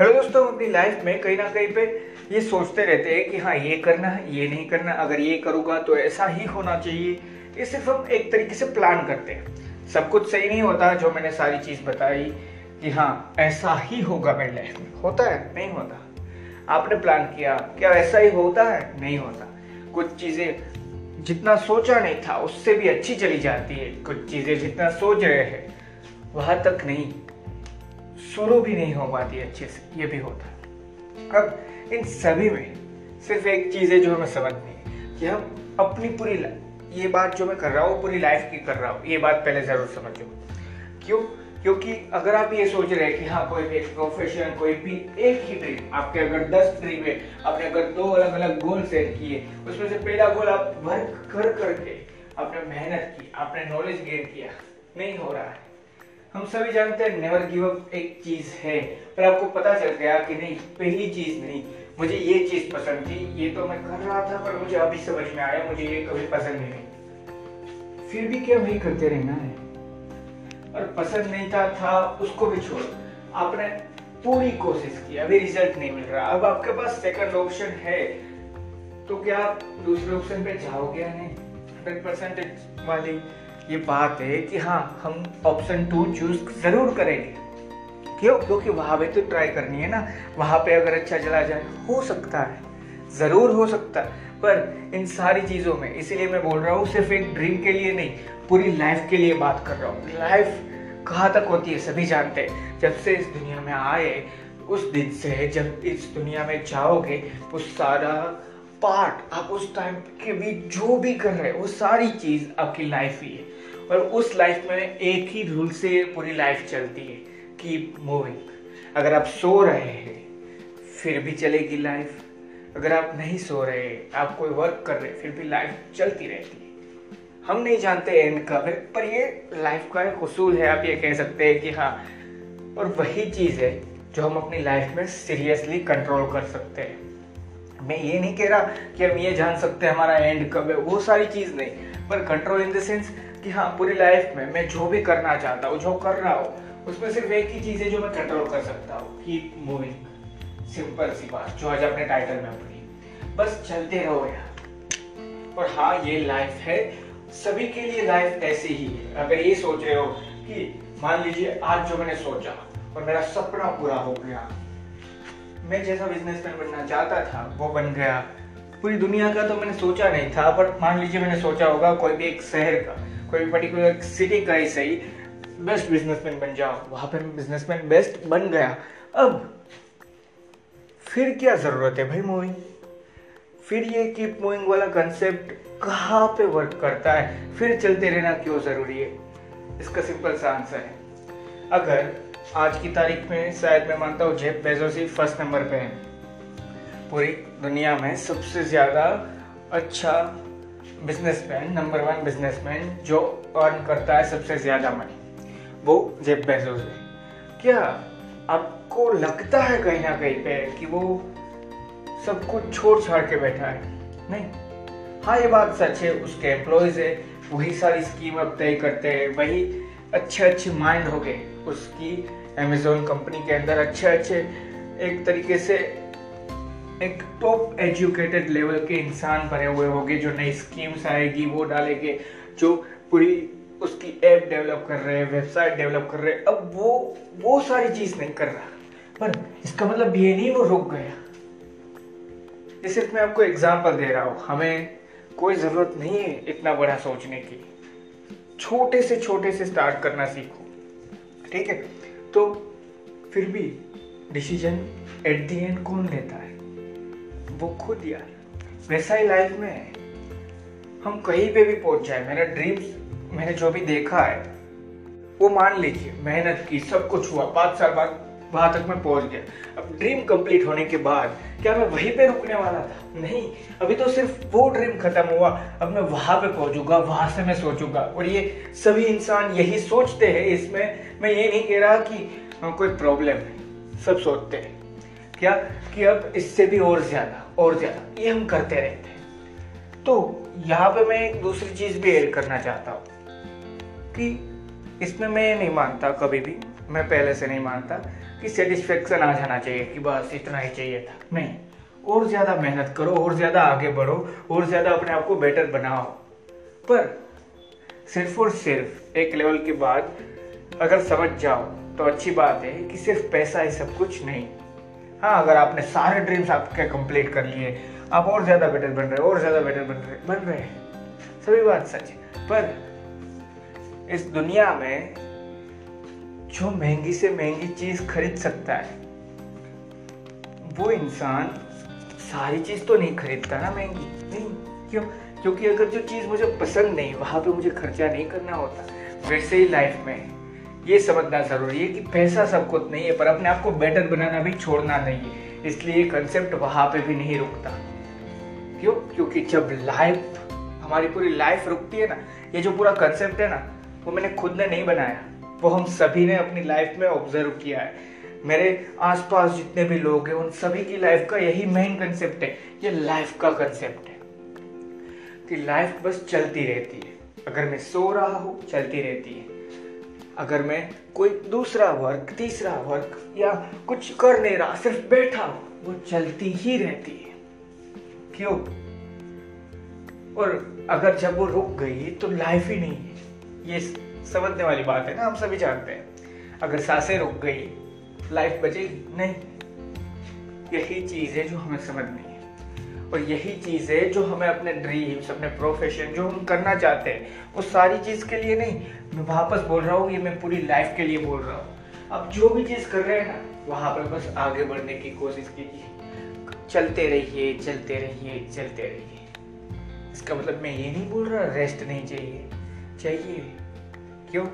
Hello दोस्तों, अपनी life में कहीं ना कहीं पे ये सोचते रहते हैं कि हाँ ये करना है, ये नहीं करना अगर ये करूँगा तो ऐसा ही होना चाहिए। ये सिर्फ़ हम एक तरीके से प्लान करते हैं। सब कुछ सही नहीं होता, जो मैंने सारी चीज़ बताई कि हाँ ऐसा ही होगा मेरी लाइफ में। होता है, नहीं होता। आपने प्लान किया, क्या ऐसा ही होता है? नहीं होता। कुछ चीज़ें जितना सोचा नहीं था, उससे भी अच्छी चली जाती है। कुछ चीज़ें जितना सोच रहे हैं, वहाँ तक नहीं। शुरू भी नहीं हो पाती अच्छे से, ये भी होता है। अब इन सभी में सिर्फ़ एक चीज़ है जो हमें समझ नहीं कि हम अपनी पूरी ये बात जो मैं कर रहा हूँ, पूरी लाइफ की कर रहा हूँ, ये बात पहले ज़रूर समझो क्यों? क्योंकि अगर आप ये सोच रहे हैं कि हाँ कोई भी एक प्रोफेशन कोई भी, एक ही ड्रीम आपके अगर दस ड्रीम है, आपने अगर दो अलग अलग गोल सेट किए, उसमें से पहला गोल आप वर्क कर करके आपने मेहनत की, आपने नॉलेज गेन किया, नहीं हो रहा है। हम सभी जानते हैं नेवर गिव अप एक चीज़ है, पर आपको पता चल गया कि नहीं, पहली चीज़ नहीं। मुझे ये चीज़ पसंद थी, ये तो मैं कर रहा था, पर मुझे अभी समझ में आया, मुझे ये कभी पसंद नहीं फिर भी क्या वही करते रहना है? और पसंद नहीं था था, उसको भी छोड़ो। आपने पूरी कोशिश की, अभी रिज़ल्ट नहीं मिल रहा। अब आपके पास सेकंड ऑप्शन है तो क्या आप दूसरे ऑप्शन पे जाओगे या नहीं? हंड्रेड परसेंटेज वाली ये बात है कि हाँ हम ऑप्शन टू चूज़ ज़रूर करेंगे। क्यों? क्योंकि वहाँ पे तो ट्राई करनी है ना। वहाँ पे अगर अच्छा चला जाए, हो सकता है। ज़रूर हो सकता है। पर इन सारी चीज़ों में, इसीलिए मैं बोल रहा हूँ, सिर्फ़ एक ड्रीम के लिए नहीं, पूरी लाइफ के लिए बात कर रहा हूँ। लाइफ कहाँ तक होती है, सभी जानते हैं। जब से इस दुनिया में आए, उस दिन से जब इस दुनिया में जाओगे उस सारा पार्ट आप उस टाइम के भी जो भी कर रहे हैं, वो सारी चीज़ आपकी लाइफ ही है। और उस लाइफ में एक ही रूल से पूरी लाइफ चलती है कीप मूविंग अगर आप सो रहे हैं, फिर भी चलेगी लाइफ अगर आप नहीं सो रहे हैं आप कोई वर्क कर रहे हैं फिर भी लाइफ चलती रहती है। हम नहीं जानते एंड कब है, पर ये लाइफ का एक उसूल है, आप ये कह सकते हैं कि हाँ। और वही चीज़ है जो हम अपनी लाइफ में सीरियसली कंट्रोल कर सकते हैं। मैं ये नहीं कह रहा कि हम ये जान सकते हैं हमारा एंड कब है, वो सारी चीज़ नहीं। पर कंट्रोल इन द सेंस कि हाँ पूरी लाइफ में मैं जो भी करना चाहता हूँ, जो कर रहा हूँ, उसमें सिर्फ़ एक ही चीज़ है जो मैं कंट्रोल कर सकता हूँ कीप मूविंग सिंपल सी बात, जो आज अपने टाइटल में पढ़ी बस चलते रहो यार। और हाँ ये लाइफ है, सभी के लिए लाइफ ऐसे ही है। अगर ये सोच रहे हो कि मान लीजिए आज जो मैंने सोचा, और मेरा सपना पूरा हो गया मैं जैसा बिजनेसमैन बनना चाहता था, वो बन गया। पूरी दुनिया का तो मैंने सोचा नहीं था, पर मान लीजिए मैंने सोचा होगा कोई भी एक शहर का, कोई पर्टिकुलर सिटी का ही सही बेस्ट बिजनेसमैन बन जाओ वहाँ पर बिजनेसमैन बेस्ट बन गया। अब फिर क्या ज़रूरत है भाई मूविंग फिर ये कीप मूविंग वाला कंसेप्ट कहाँ पे वर्क करता है? फिर चलते रहना क्यों ज़रूरी है? इसका सिंपल सा आंसर है। अगर आज की तारीख में शायद मैं मानता हूँ जेब बेजोस ही फ़र्स्ट नंबर पे है। पूरी दुनिया में सबसे ज़्यादा अच्छा बिजनेसमैन, नंबर वन बिजनेसमैन जो अर्न करता है सबसे ज़्यादा मनी वो जेब बेजोस है। क्या आपको लगता है कहीं ना कहीं पे कि वो सब कुछ छोड़ छाड़ के बैठा है? नहीं। हाँ ये बात सच है, उसके एम्प्लॉयज़ है, वही सारी स्कीम अब तय करते हैं, वही अच्छे अच्छे माइंड हो गए, उसकी अमेजोन कंपनी के अंदर अच्छे अच्छे, एक तरीके से एक टॉप एजुकेटेड लेवल के इंसान भरे हुए होंगे जो नई स्कीम्स आएगी, वो डालेंगे, जो पूरी उसकी ऐप डेवलप कर रहे हैं वेबसाइट डेवलप कर रहे हैं। अब वो वो सारी चीज़ नहीं कर रहा। पर इसका मतलब ये नहीं वो रुक गया। ये सिर्फ़ मैं आपको एग्ज़ाम्पल दे रहा हूँ, हमें कोई ज़रूरत नहीं है इतना बड़ा सोचने की। छोटे से छोटे से स्टार्ट करना सीखो। ठीक है? तो फिर भी डिसीज़न एट दी एंड कौन लेता है? वो खुद यार। वैसा ही लाइफ में हम कहीं पे भी पहुँच जाए, मेरा ड्रीम्स मैंने जो भी देखा है, वो मान लीजिए, मेहनत की, सब कुछ हुआ, पाँच साल बाद वहाँ तक मैं पहुँच गया। अब ड्रीम कंप्लीट होने के बाद क्या मैं वहीं पे रुकने वाला था? नहीं अभी तो सिर्फ़ वो ड्रीम खत्म हुआ। अब मैं वहाँ पे पहुंचूँगा वहाँ से मैं सोचूँगा। और ये सभी इंसान यही सोचते हैं इसमें। मैं ये नहीं कह रहा कि हाँ, कोई प्रॉब्लम है। सब सोचते हैं। क्या? कि अब इससे भी और ज़्यादा और ज़्यादा। ये हम करते रहते हैं। तो यहाँ पे मैं एक दूसरी चीज़ भी ऐड करना चाहता हूँ। कि इसमें मैं नहीं मानता कभी भी। मैं पहले से नहीं मानता। कि सेटिस्फेक्शन आ जाना चाहिए, कि बस इतना ही चाहिए था। नहीं, और ज़्यादा मेहनत करो, और ज़्यादा आगे बढ़ो, और ज़्यादा अपने आप को बेटर बनाओ। पर सिर्फ़ और सिर्फ़ एक लेवल के बाद अगर समझ जाओ तो अच्छी बात है कि सिर्फ़ पैसा ही सब कुछ नहीं। हाँ अगर आपने सारे ड्रीम्स आपके कंप्लीट कर लिए, आप और ज़्यादा बेटर बन रहे, और ज़्यादा बेटर बन रहे बन रहे हैं। सभी बात सच है। पर इस दुनिया में जो महँगी से महँगी चीज़ खरीद सकता है। वो इंसान सारी चीज़ तो नहीं खरीदता ना महँगी। नहीं, क्यों? क्योंकि अगर जो चीज़ मुझे पसंद नहीं, वहाँ पे मुझे खर्चा नहीं करना होता, वैसे ही लाइफ में। ये समझना ज़रूरी है कि पैसा सब कुछ नहीं है, पर अपने आप को बेटर बनाना भी छोड़ना नहीं है। इसलिए ये कंसेप्ट वहाँ पे भी नहीं रुकता। क्यों? क्योंकि जब लाइफ हमारी पूरी लाइफ रुकती है ना, ये जो पूरा कंसेप्ट है ना, वो मैंने खुद ने नहीं बनाया। वो हम सभी ने अपनी लाइफ में ऑब्ज़र्व किया है। मेरे आसपास जितने भी लोग हैं, उन सभी की लाइफ का यही मेन कंसेप्ट है ये लाइफ का कंसेप्ट है। कि लाइफ बस चलती रहती है। अगर मैं सो रहा हूँ, चलती रहती है। अगर मैं कोई दूसरा वर्क तीसरा वर्क या कुछ कर नहीं रहा, सिर्फ़ बैठा वो चलती ही रहती है। क्यों? और अगर जब वो रुक गई तो लाइफ ही नहीं है। ये समझने वाली बात है ना, हम सभी जानते हैं। अगर साँसें रुक गई लाइफ बचेगी नहीं। यही चीज़ है जो हमें समझनी है। और यही चीज़ है जो हमें अपने ड्रीम्स अपने प्रोफेशन जो हम करना चाहते हैं, वो सारी चीज़ के लिए नहीं। मैं वापस बोल रहा हूँ, ये मैं पूरी लाइफ के लिए बोल रहा हूँ। अब जो भी चीज़ कर रहे हैं ना, वहाँ पर बस आगे बढ़ने की कोशिश कीजिए। चलते रहिए चलते रहिए चलते रहिए। इसका मतलब मैं ये नहीं बोल रहा रेस्ट नहीं चाहिए। चाहिए। क्यों?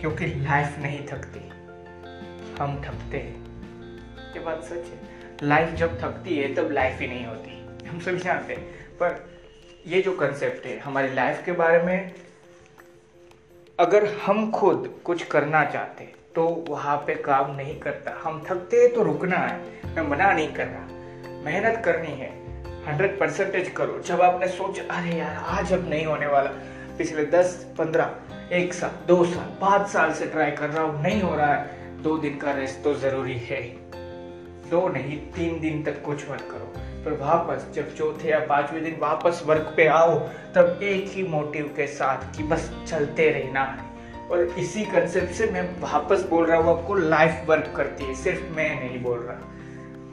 क्योंकि लाइफ नहीं थकती। हम थकते हैं। ये बात सच है। लाइफ जब थकती है, तब लाइफ ही नहीं होती। हम सभी जानते हैं। पर ये जो कंसेप्ट है, हमारी लाइफ के बारे में, अगर हम खुद कुछ करना चाहते तो वहाँ पे काम नहीं करता। हम थकते हैं तो रुकना है। मैं मना नहीं कर रहा। मेहनत करनी है। हंड्रेड परसेंटेज करो। जब आपने सोचा, अरे यार, आज अब नहीं होने वाला। पिछले दस, पंद्रह, एक साल, दो साल, पाँच साल से ट्राई कर रहा हूँ, नहीं हो रहा है। दो दिन का रेस्ट तो ज़रूरी है दो नहीं, तीन दिन तक कुछ मत करो। पर वापस, जब चौथे या पाँचवें दिन वापस वर्क पे आओ, तब एक ही मोटिव के साथ कि बस चलते रहना है। और इसी कंसेप्ट से मैं वापस बोल रहा हूँ, आपको लाइफ वर्क करती है। सिर्फ़ मैं नहीं बोल रहा।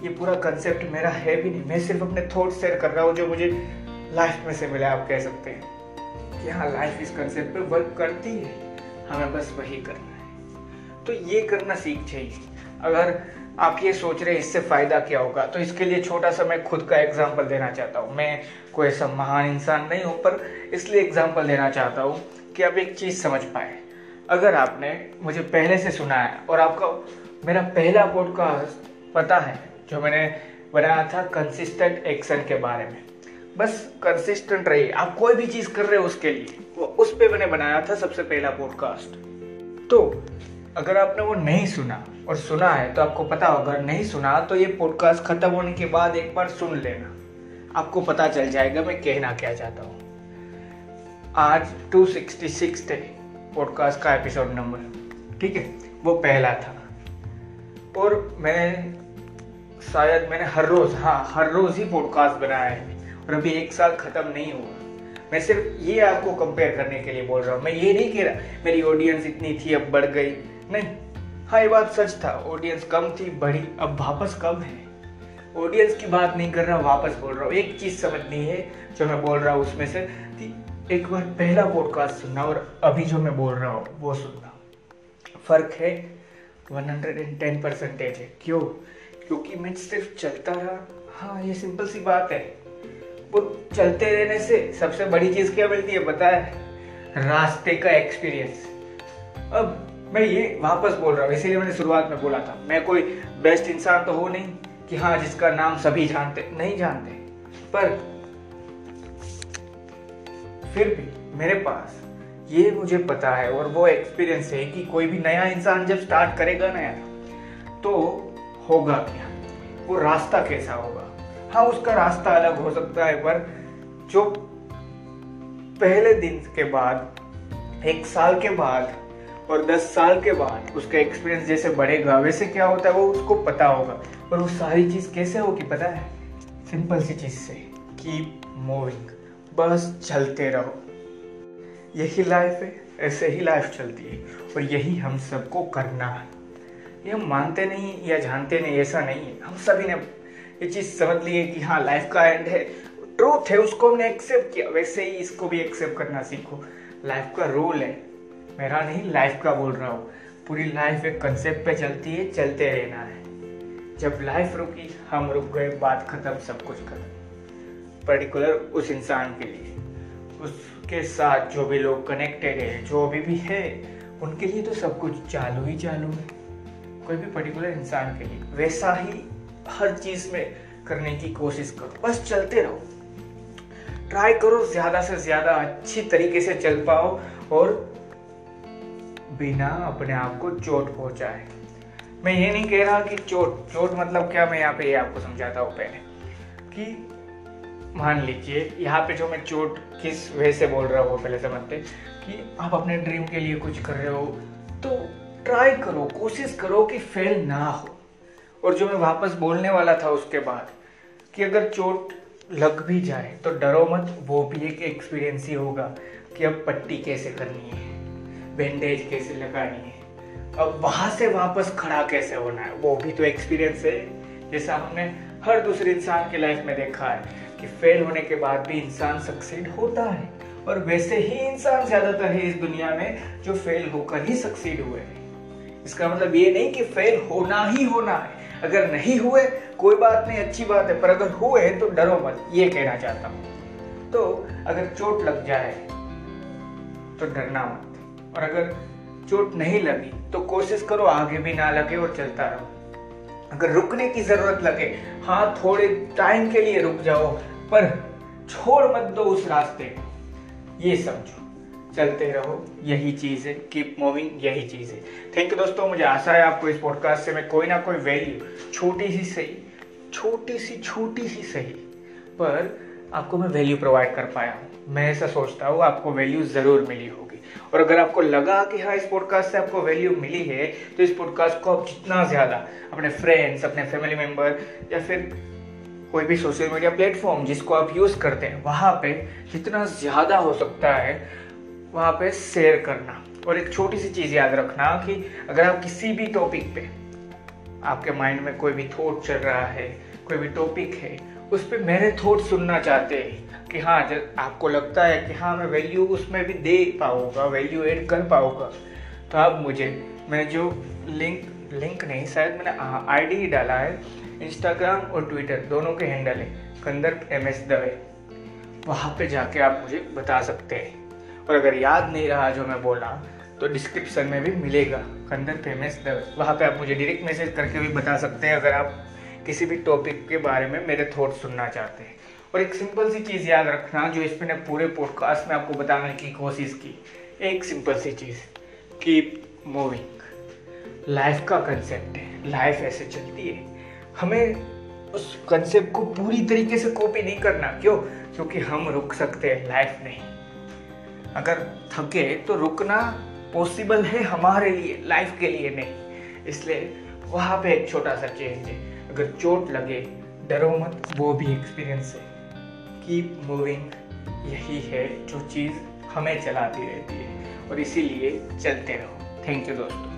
ये पूरा कंसेप्ट मेरा है भी नहीं। मैं सिर्फ़ अपने थॉट शेयर कर रहा हूँ, जो मुझे लाइफ में से मिला, आप कह सकते हैं। कि हाँ लाइफ इस कंसेप्ट पे वर्क करती है। हमें बस वही करना है। तो ये करना सीख चाहिए अगर आप ये सोच रहे हैं, इससे फ़ायदा क्या होगा? तो इसके लिए छोटा सा मैं खुद का एग्ज़ाम्पल देना चाहता हूँ। मैं कोई ऐसा महान इंसान नहीं हूँ, पर इसलिए एग्ज़ाम्पल देना चाहता हूँ कि आप एक चीज़ समझ पाए। अगर आपने मुझे पहले से सुना है और आपका, मेरा पहला पॉडकास्ट पता है, जो मैंने बनाया था कंसिस्टेंट एक्शन के बारे में। बस कंसिस्टेंट रहिए। आप कोई भी चीज़ कर रहे हो उसके लिए। वो उस पे मैंने बनाया था सबसे पहला पॉडकास्ट तो अगर आपने वो नहीं सुना और सुना है तो आपको पता होगा, अगर नहीं सुना तो ये पॉडकास्ट खत्म होने के बाद एक बार सुन लेना। आपको पता चल जाएगा मैं कहना क्या चाहता हूँ। आज 266 थे पॉडकास्ट का एपिसोड नंबर ठीक है? वो पहला था। और मैं, शायद मैंने हर रोज हाँ हर रोज ही पॉडकास्ट बनाया है। और अभी एक साल खत्म नहीं हुआ। मैं सिर्फ़ ये आपको कंपेयर करने के लिए बोल रहा हूँ। मैं ये नहीं कह रहा, मेरी ऑडियंस इतनी थी, अब बढ़ गई। नहीं हाँ ये बात सच था। ऑडियंस कम थी, बढ़ी, अब वापस कम है। ऑडियंस की बात नहीं कर रहा, वापस बोल रहा हूँ। एक चीज़ समझनी है, जो मैं बोल रहा हूँ उसमें से, कि एक बार पहला पॉडकास्ट सुनना और अभी जो मैं बोल रहा हूँ, वो सुनना। फ़र्क है 110 परसेंटेज है। क्यों? क्योंकि मैं सिर्फ़ चलता रहा। हाँ ये सिंपल सी बात है। वो चलते रहने से सबसे बड़ी चीज़ क्या मिलती है पता है? रास्ते का एक्सपीरियंस अब मैं ये वापस बोल रहा हूँ, इसीलिए मैंने शुरुआत में बोला था, मैं कोई बेस्ट इंसान तो हो नहीं कि हाँ जिसका नाम सभी जानते, नहीं जानते। पर फिर भी मेरे पास ये मुझे पता है और वो एक्सपीरियंस है कि कोई भी नया इंसान जब स्टार्ट करेगा नया तो होगा क्या? वो रास्ता कैसा होगा? हाँ उसका रास्ता अलग हो सकता है, पर जो पहले दिन के बाद, एक साल के बाद और दस साल के बाद उसका एक्सपीरियंस जैसे बढ़ेगा, वैसे क्या होता है वो उसको पता होगा। पर वो सारी चीज़ कैसे होगी पता है? सिंपल सी चीज़ से। कीप मूविंग बस चलते रहो। यही लाइफ है, ऐसे ही लाइफ चलती है। और यही हम सबको करना है। ये हम मानते नहीं या जानते नहीं, ऐसा नहीं है। हम सभी ने ये चीज़ समझ ली है कि हाँ लाइफ का एंड है। ट्रूथ है, उसको हमने एक्सेप्ट किया। वैसे ही इसको भी एक्सेप्ट करना सीखो। लाइफ का रोल है। मेरा नहीं लाइफ का बोल रहा हूँ। पूरी लाइफ एक कंसेप्ट पे चलती है, चलते रहना है। जब लाइफ रुकी, हम रुक गए, बात खत्म, सब कुछ खत्म। पर्टिकुलर उस इंसान के लिए। उसके साथ जो भी लोग कनेक्टेड है, जो अभी भी है, उनके लिए तो सब कुछ चालू ही चालू है। कोई भी पर्टिकुलर इंसान के लिए। वैसा ही हर चीज़ में करने की कोशिश करो। बस चलते रहो। ट्राई करो ज़्यादा से ज़्यादा अच्छी तरीके से चल पाओ और बिना अपने आप को चोट पहुँचाए। मैं ये नहीं कह रहा कि चोट चोट मतलब क्या? मैं यहाँ पे ये आपको समझाता हूँ पहले कि मान लीजिए, यहाँ पे जो मैं चोट किस वजह से बोल रहा हूँ पहले समझते कि आप अपने ड्रीम के लिए कुछ कर रहे हो तो ट्राई करो, कोशिश करो कि फेल ना हो। और जो मैं वापस बोलने वाला था उसके बाद, कि अगर चोट लग भी जाए तो डरो मत, वो भी एक एक्सपीरियंस ही होगा, कि अब पट्टी कैसे करनी है बैंडेज कैसे लगानी है, अब वहाँ से वापस खड़ा कैसे होना है, वो भी तो एक्सपीरियंस है। जैसा हमने हर दूसरे इंसान की लाइफ में देखा है, कि फेल होने के बाद भी इंसान सक्सीड होता है, और वैसे ही इंसान ज़्यादातर है इस दुनिया में जो फेल होकर ही सक्सीड हुए हैं। इसका मतलब ये नहीं कि फेल होना ही होना है अगर नहीं हुए, कोई बात नहीं, अच्छी बात है, पर अगर हुए तो डरो मत, ये कहना चाहता हूँ। तो अगर चोट लग जाए तो डरना मत। और अगर चोट नहीं लगी तो कोशिश करो आगे भी ना लगे और चलता रहो। अगर रुकने की ज़रूरत लगे हाँ थोड़े टाइम के लिए रुक जाओ, पर छोड़ मत दो उस रास्ते। ये समझो। चलते रहो, यही चीज़ है कीप मूविंग यही चीज़ है। थैंक यू दोस्तों, मुझे आशा है आपको इस पॉडकास्ट से मैं कोई ना कोई वैल्यू छोटी सी सही, छोटी सी छोटी सी सही पर आपको मैं वैल्यू प्रोवाइड कर पाया हूँ। मैं ऐसा सोचता हूँ, आपको वैल्यू ज़रूर मिली होगी। और अगर आपको लगा कि हाँ इस पॉडकास्ट से आपको वैल्यू मिली है तो इस पॉडकास्ट को आप जितना ज़्यादा अपने फ्रेंड्स अपने फैमिली मेंबर या फिर कोई भी सोशल मीडिया प्लेटफॉर्म जिसको आप यूज़ करते हैं, वहाँ पे जितना ज़्यादा हो सकता है वहाँ पे शेयर करना। और एक छोटी सी चीज़ याद रखना कि अगर आप किसी भी टॉपिक पे आपके माइंड में कोई भी थॉट चल रहा है, कोई भी टॉपिक है, उस पर मेरे थॉट सुनना चाहते हैं कि हाँ जब आपको लगता है कि हाँ मैं वैल्यू उसमें भी दे पाऊँगा वैल्यू ऐड कर पाऊँगा तो आप मुझे, मैं जो लिंक लिंक नहीं, शायद मैंने आईडी ही डाला है इंस्टाग्राम और ट्विटर दोनों के हैंडल है कंदर एम एस दवे। वहाँ पे जाके आप मुझे बता सकते हैं। और अगर याद नहीं रहा जो मैं बोला तो डिस्क्रिप्शन में भी मिलेगा। कंदर फ़ेमस दवे वहाँ पे आप मुझे डायरेक्ट मैसेज करके भी बता सकते हैं अगर आप किसी भी टॉपिक के बारे में मेरे थॉट सुनना चाहते हैं। और एक सिंपल सी चीज़ याद रखना, जो इस पर पूरे पॉडकास्ट में आपको बताने की कोशिश की। एक सिंपल सी चीज़ कीप मूविंग लाइफ का कंसेप्ट है। लाइफ ऐसे चलती है। हमें उस कंसेप्ट को पूरी तरीके से कॉपी नहीं करना। क्यों? क्योंकि हम रुक सकते हैं। लाइफ नहीं। अगर थके तो रुकना पॉसिबल है हमारे लिए लाइफ के लिए नहीं। इसलिए वहाँ पे एक छोटा सा चेंज है। अगर चोट लगे, डरो मत, वो भी एक्सपीरियंस है। कीप मूविंग यही है जो चीज़ हमें चलाती रहती है। और इसीलिए चलते रहो। थैंक यू दोस्तों।